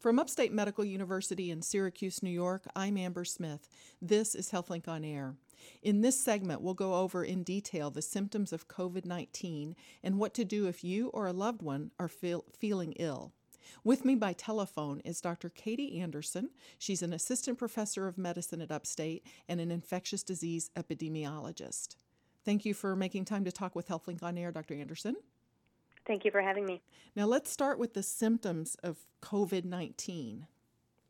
From Upstate Medical University in Syracuse, New York, I'm Amber Smith. This is HealthLink on Air. In this segment, we'll go over in detail the symptoms of COVID 19 and what to do if you or a loved one are feel, feeling ill. With me by telephone is Dr. Katie Anderson. She's an assistant professor of medicine at Upstate and an infectious disease epidemiologist. Thank you for making time to talk with HealthLink on Air, Dr. Anderson. Thank you for having me. Now, let's start with the symptoms of COVID 19.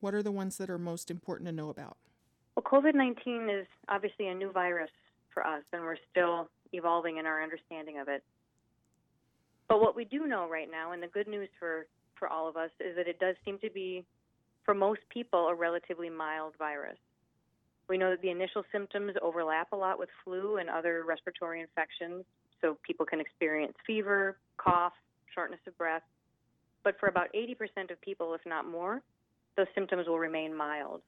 What are the ones that are most important to know about? Well, COVID 19 is obviously a new virus for us, and we're still evolving in our understanding of it. But what we do know right now, and the good news for, for all of us, is that it does seem to be, for most people, a relatively mild virus. We know that the initial symptoms overlap a lot with flu and other respiratory infections, so people can experience fever, cough, shortness of breath. But for about 80% of people, if not more, those symptoms will remain mild.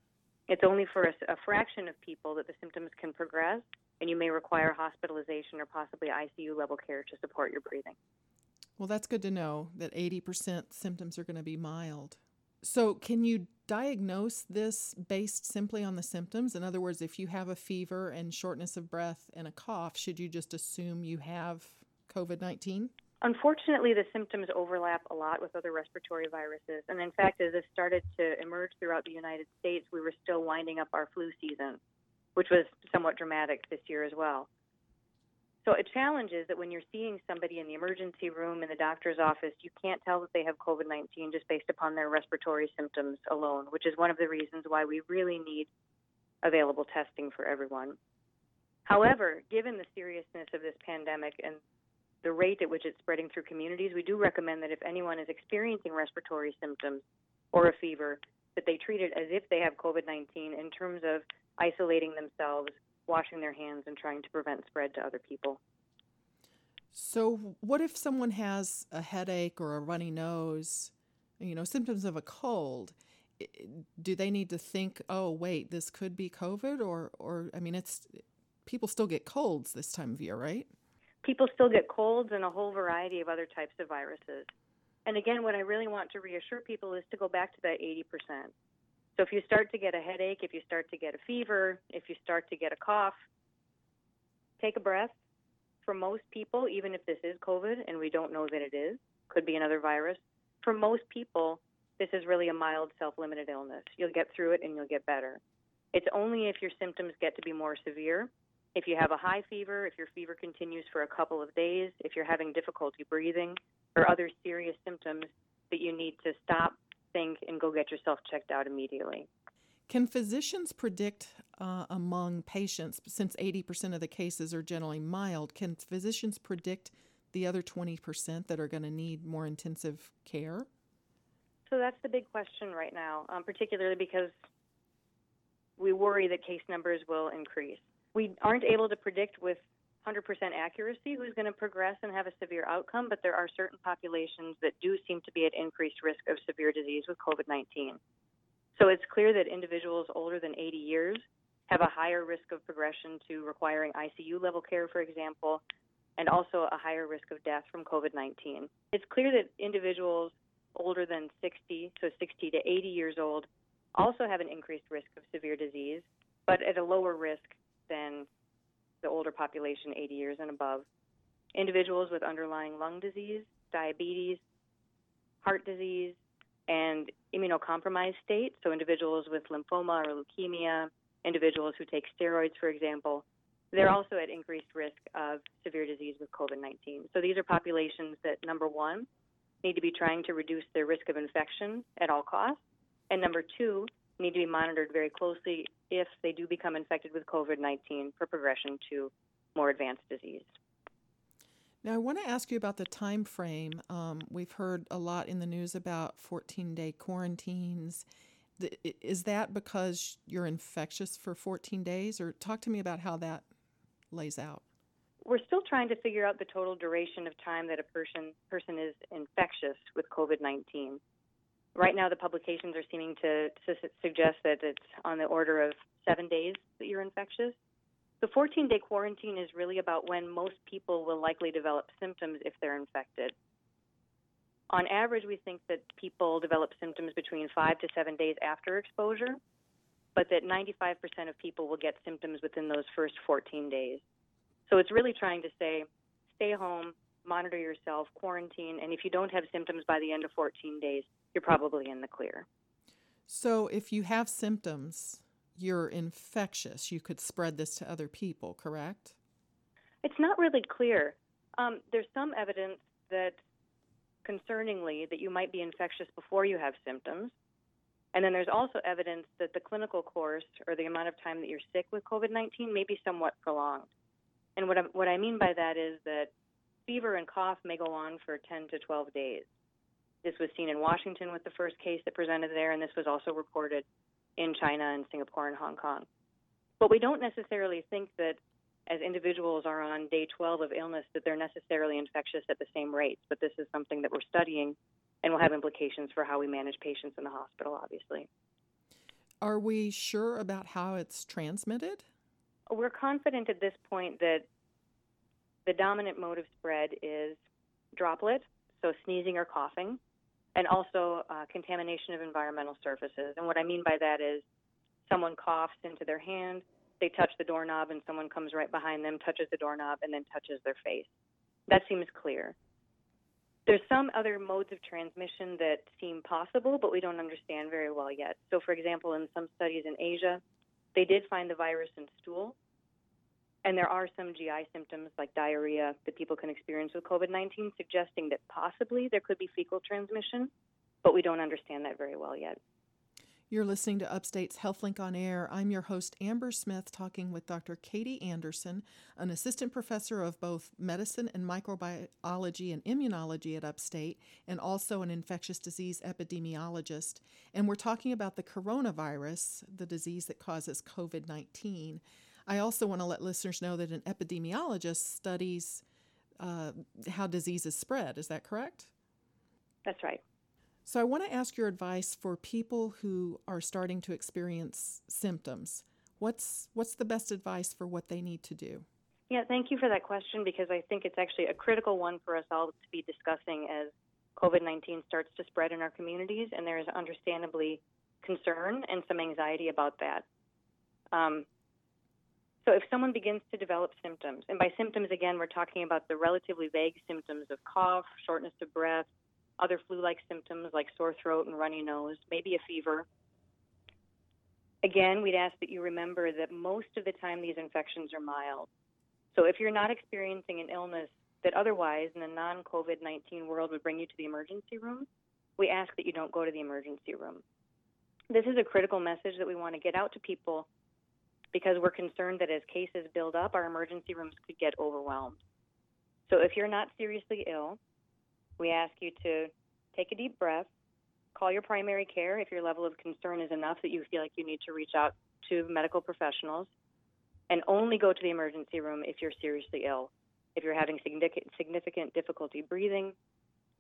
It's only for a, a, fraction of people that the symptoms can progress, and you may require hospitalization or possibly ICU level care to support your breathing. Well, that's good to know that 80% symptoms are going to be mild. So, can you diagnose this based simply on the symptoms? In other words, if you have a fever and shortness of breath and a cough, should you just assume you have COVID 19? Unfortunately, the symptoms overlap a lot with other respiratory viruses. And in fact, as this started to emerge throughout the United States, we were still winding up our flu season, which was somewhat dramatic this year as well. So a challenge is that when you're seeing somebody in the emergency room in the doctor's office, you can't tell that they have COVID-19 just based upon their respiratory symptoms alone, which is one of the reasons why we really need available testing for everyone. However, given the seriousness of this pandemic and the rate at which it's spreading through communities, we do recommend that if anyone is experiencing respiratory symptoms or a fever, that they treat it as if they have COVID-19 in terms of isolating themselves washing their hands and trying to prevent spread to other people. So, what if someone has a headache or a runny nose, you know, symptoms of a cold? Do they need to think, "Oh, wait, this could be COVID," or, or I mean, it's people still get colds this time of year, right? People still get colds and a whole variety of other types of viruses. And again, what I really want to reassure people is to go back to that 80%. So if you start to get a headache, if you start to get a fever, if you start to get a cough, take a breath. For most people, even if this is COVID and we don't know that it is, could be another virus, for most people, this is really a mild self limited illness. You'll get through it and you'll get better. It's only if your symptoms get to be more severe, if you have a high fever, if your fever continues for a couple of days, if you're having difficulty breathing, or other serious symptoms, that you need to stop, think and go get yourself checked out immediately. Can physicians predict uh, among patients, since 80% of the cases are generally mild, can physicians predict the other 20% that are going to need more intensive care? So that's the big question right now, um, particularly because we worry that case numbers will increase. We aren't able to predict with 100% accuracy who's going to progress and have a severe outcome, but there are certain populations that do seem to be at increased risk of severe disease with COVID 19. So it's clear that individuals older than 80 years have a higher risk of progression to requiring ICU level care, for example, and also a higher risk of death from COVID 19. It's clear that individuals older than 60, so 60 to 80 years old, also have an increased risk of severe disease, but at a lower risk than the older population, 80 years and above. Individuals with underlying lung disease, diabetes, heart disease, and immunocompromised state, so individuals with lymphoma or leukemia, individuals who take steroids, for example, they're also at increased risk of severe disease with COVID 19. So these are populations that, number one, need to be trying to reduce their risk of infection at all costs, and number two, need to be monitored very closely if they do become infected with COVID 19 for progression to more advanced disease. Now, I want to ask you about the time frame. Um, we've heard a lot in the news about 14 day quarantines. Is that because you're infectious for 14 days, or talk to me about how that lays out? We're still trying to figure out the total duration of time that a person person is infectious with COVID 19 right now the publications are seeming to, to suggest that it's on the order of seven days that you're infectious. The 14 day quarantine is really about when most people will likely develop symptoms if they're infected. On average, we think that people develop symptoms between five to seven days after exposure, but that 95% of people will get symptoms within those first 14 days. So it's really trying to say stay home, monitor yourself, quarantine, and if you don't have symptoms by the end of 14 days, you're probably in the clear. So if you have symptoms, you're infectious. You could spread this to other people, correct? It's not really clear. Um, there's some evidence that, concerningly, that you might be infectious before you have symptoms. And then there's also evidence that the clinical course or the amount of time that you're sick with COVID 19 may be somewhat prolonged. And what I, what I mean by that is that fever and cough may go on for 10 to 12 days. This was seen in Washington with the first case that presented there, and this was also reported in China and Singapore and Hong Kong. But we don't necessarily think that as individuals are on day 12 of illness that they're necessarily infectious at the same rates, but this is something that we're studying and will have implications for how we manage patients in the hospital, obviously. Are we sure about how it's transmitted? We're confident at this point that the dominant mode of spread is droplet, so sneezing or coughing, and also uh, contamination of environmental surfaces. And what I mean by that is someone coughs into their hand, they touch the doorknob, and someone comes right behind them, touches the doorknob, and then touches their face. That seems clear. There's some other modes of transmission that seem possible, but we don't understand very well yet. So, for example, in some studies in Asia, they did find the virus in stool, and there are some GI symptoms like diarrhea that people can experience with COVID 19, suggesting that possibly there could be fecal transmission, but we don't understand that very well yet. You're listening to Upstate's HealthLink on Air. I'm your host, Amber Smith, talking with Dr. Katie Anderson, an assistant professor of both medicine and microbiology and immunology at Upstate, and also an infectious disease epidemiologist. And we're talking about the coronavirus, the disease that causes COVID 19. I also want to let listeners know that an epidemiologist studies uh, how diseases spread. Is that correct? That's right. So I want to ask your advice for people who are starting to experience symptoms. What's what's the best advice for what they need to do? Yeah, thank you for that question because I think it's actually a critical one for us all to be discussing as COVID 19 starts to spread in our communities, and there is understandably concern and some anxiety about that. Um, so, if someone begins to develop symptoms, and by symptoms again, we're talking about the relatively vague symptoms of cough, shortness of breath, other flu like symptoms like sore throat and runny nose, maybe a fever. Again, we'd ask that you remember that most of the time these infections are mild. So, if you're not experiencing an illness that otherwise in the non COVID 19 world would bring you to the emergency room, we ask that you don't go to the emergency room. This is a critical message that we want to get out to people because we're concerned that as cases build up, our emergency rooms could get overwhelmed. So if you're not seriously ill, we ask you to take a deep breath, call your primary care if your level of concern is enough that you feel like you need to reach out to medical professionals, and only go to the emergency room if you're seriously ill. If you're having significant difficulty breathing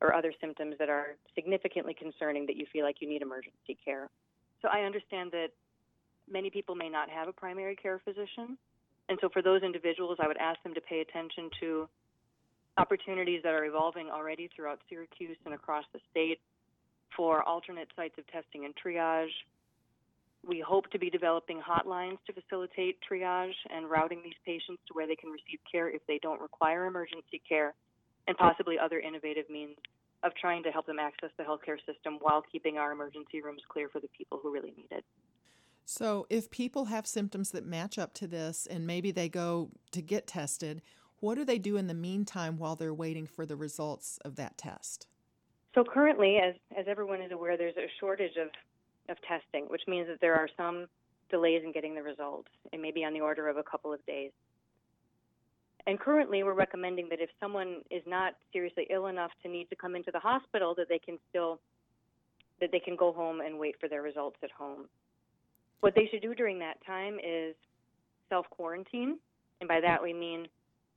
or other symptoms that are significantly concerning that you feel like you need emergency care. So I understand that many people may not have a primary care physician. And so for those individuals, I would ask them to pay attention to opportunities that are evolving already throughout Syracuse and across the state for alternate sites of testing and triage. We hope to be developing hotlines to facilitate triage and routing these patients to where they can receive care if they don't require emergency care, and possibly other innovative means of trying to help them access the healthcare system while keeping our emergency rooms clear for the people who really need it. So, if people have symptoms that match up to this and maybe they go to get tested, what do they do in the meantime while they're waiting for the results of that test? So, currently, as, as everyone is aware, there's a shortage of, of testing, which means that there are some delays in getting the results. It may be on the order of a couple of days. And currently, we're recommending that if someone is not seriously ill enough to need to come into the hospital, that they can still that they can go home and wait for their results at home. What they should do during that time is self quarantine, and by that we mean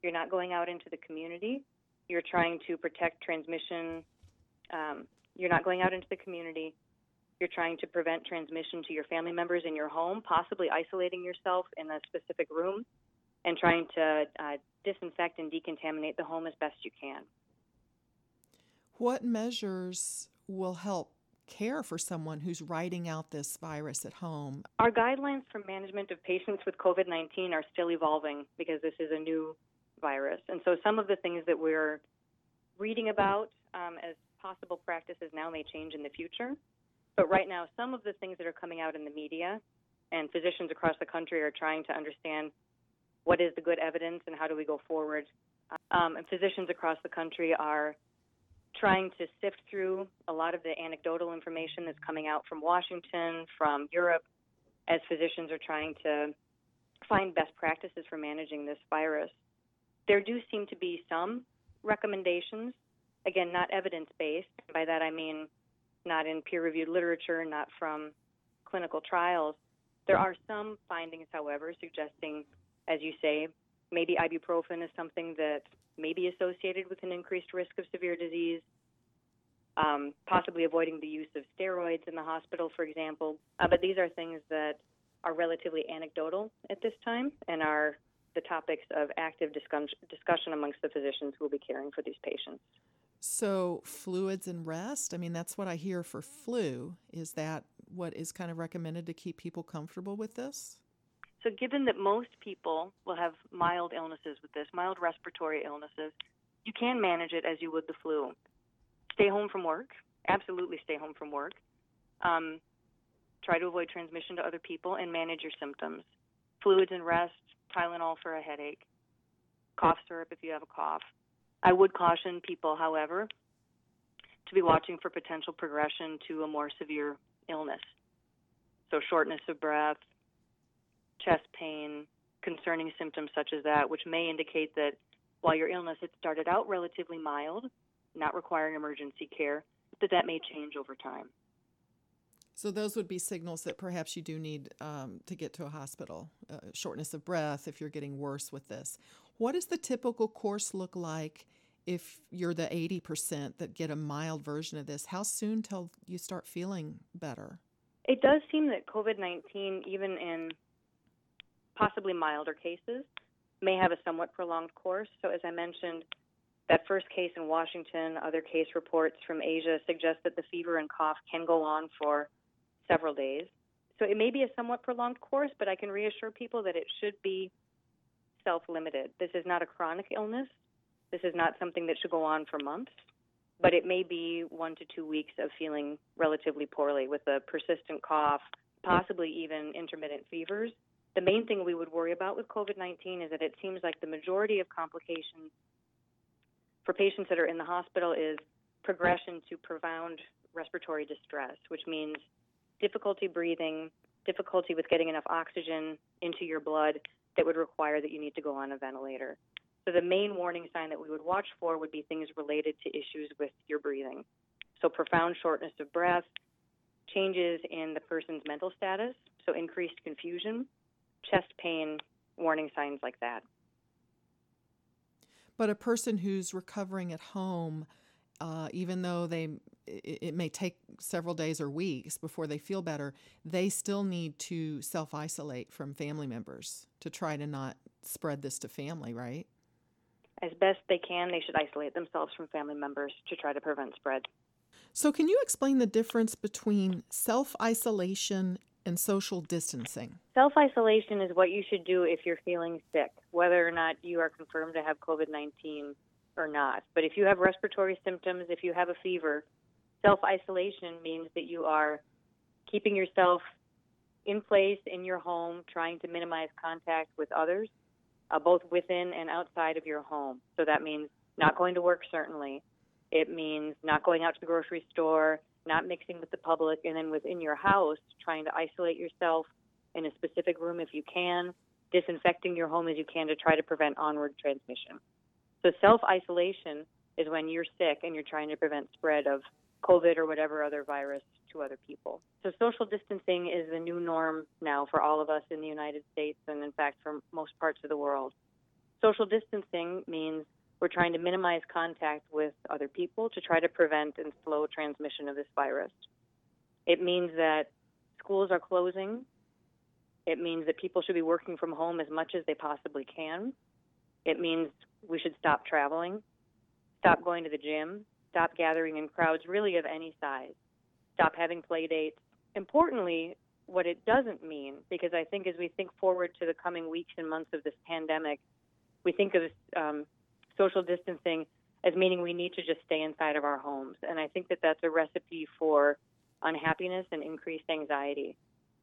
you're not going out into the community. You're trying to protect transmission. Um, you're not going out into the community. You're trying to prevent transmission to your family members in your home, possibly isolating yourself in a specific room and trying to uh, disinfect and decontaminate the home as best you can. What measures will help care for someone who's riding out this virus at home? Our guidelines for management of patients with COVID 19 are still evolving because this is a new virus. And so some of the things that we're reading about um, as possible practices now may change in the future. But right now, some of the things that are coming out in the media and physicians across the country are trying to understand what is the good evidence and how do we go forward. Um, and physicians across the country are trying to sift through a lot of the anecdotal information that's coming out from Washington, from Europe, as physicians are trying to find best practices for managing this virus. There do seem to be some recommendations, again, not evidence based. By that I mean not in peer reviewed literature, not from clinical trials. There are some findings, however, suggesting, as you say, maybe ibuprofen is something that may be associated with an increased risk of severe disease, um, possibly avoiding the use of steroids in the hospital, for example. Uh, but these are things that are relatively anecdotal at this time and are the topics of active discussion amongst the physicians who will be caring for these patients. So, fluids and rest, I mean, that's what I hear for flu. Is that what is kind of recommended to keep people comfortable with this? So, given that most people will have mild illnesses with this, mild respiratory illnesses, you can manage it as you would the flu. Stay home from work, absolutely stay home from work. Um, try to avoid transmission to other people and manage your symptoms. Fluids and rest, Tylenol for a headache, cough syrup if you have a cough. I would caution people, however, to be watching for potential progression to a more severe illness. So, shortness of breath, chest pain, concerning symptoms such as that, which may indicate that while your illness had started out relatively mild, not requiring emergency care, that that may change over time. So those would be signals that perhaps you do need um, to get to a hospital. Uh, shortness of breath if you're getting worse with this. What does the typical course look like if you're the 80% that get a mild version of this? How soon till you start feeling better? It does seem that COVID 19, even in possibly milder cases, may have a somewhat prolonged course. So, as I mentioned, that first case in Washington, other case reports from Asia suggest that the fever and cough can go on for several days. So it may be a somewhat prolonged course, but I can reassure people that it should be self limited. This is not a chronic illness. This is not something that should go on for months, but it may be one to two weeks of feeling relatively poorly with a persistent cough, possibly even intermittent fevers. The main thing we would worry about with COVID 19 is that it seems like the majority of complications for patients that are in the hospital is progression to profound respiratory distress, which means difficulty breathing, difficulty with getting enough oxygen into your blood that would require that you need to go on a ventilator. So the main warning sign that we would watch for would be things related to issues with your breathing. So profound shortness of breath, changes in the person's mental status, so increased confusion, chest pain, warning signs like that. But a person who's recovering at home, uh, even though they it, it may take several days or weeks before they feel better, they still need to self isolate from family members to try to not spread this to family, right? As best they can, they should isolate themselves from family members to try to prevent spread. So, can you explain the difference between self isolation and social distancing? Self isolation is what you should do if you're feeling sick, whether or not you are confirmed to have COVID 19 or not. But if you have respiratory symptoms, if you have a fever, self isolation means that you are keeping yourself in place in your home, trying to minimize contact with others, uh, both within and outside of your home. So that means not going to work, certainly. It means not going out to the grocery store, not mixing with the public, and then within your house, trying to isolate yourself in a specific room if you can, disinfecting your home as you can to try to prevent onward transmission. So self isolation is when you're sick and you're trying to prevent spread of COVID or whatever other virus to other people. So social distancing is the new norm now for all of us in the United States and in fact for most parts of the world. Social distancing means we're trying to minimize contact with other people to try to prevent and slow transmission of this virus. It means that schools are closing. It means that people should be working from home as much as they possibly can. It means we should stop traveling, stop going to the gym, stop gathering in crowds really of any size, stop having play dates. Importantly, what it doesn't mean, because I think as we think forward to the coming weeks and months of this pandemic, we think of um, social distancing as meaning we need to just stay inside of our homes. And I think that that's a recipe for unhappiness and increased anxiety.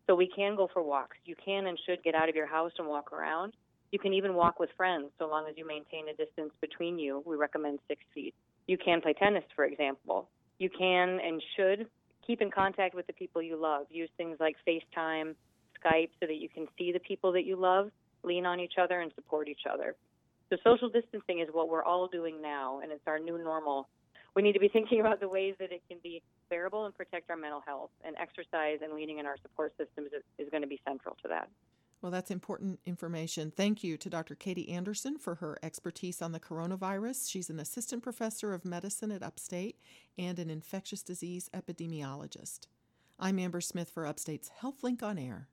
So we can go for walks. You can and should get out of your house and walk around. You can even walk with friends so long as you maintain a distance between you. We recommend six feet. You can play tennis, for example. You can and should keep in contact with the people you love. Use things like FaceTime, Skype, so that you can see the people that you love, lean on each other, and support each other. So social distancing is what we're all doing now, and it's our new normal. We need to be thinking about the ways that it can be bearable and protect our mental health, and exercise and leaning in our support systems is, is going to be central to that. Well, that's important information. Thank you to Dr. Katie Anderson for her expertise on the coronavirus. She's an assistant professor of medicine at Upstate and an infectious disease epidemiologist. I'm Amber Smith for Upstate's HealthLink on Air.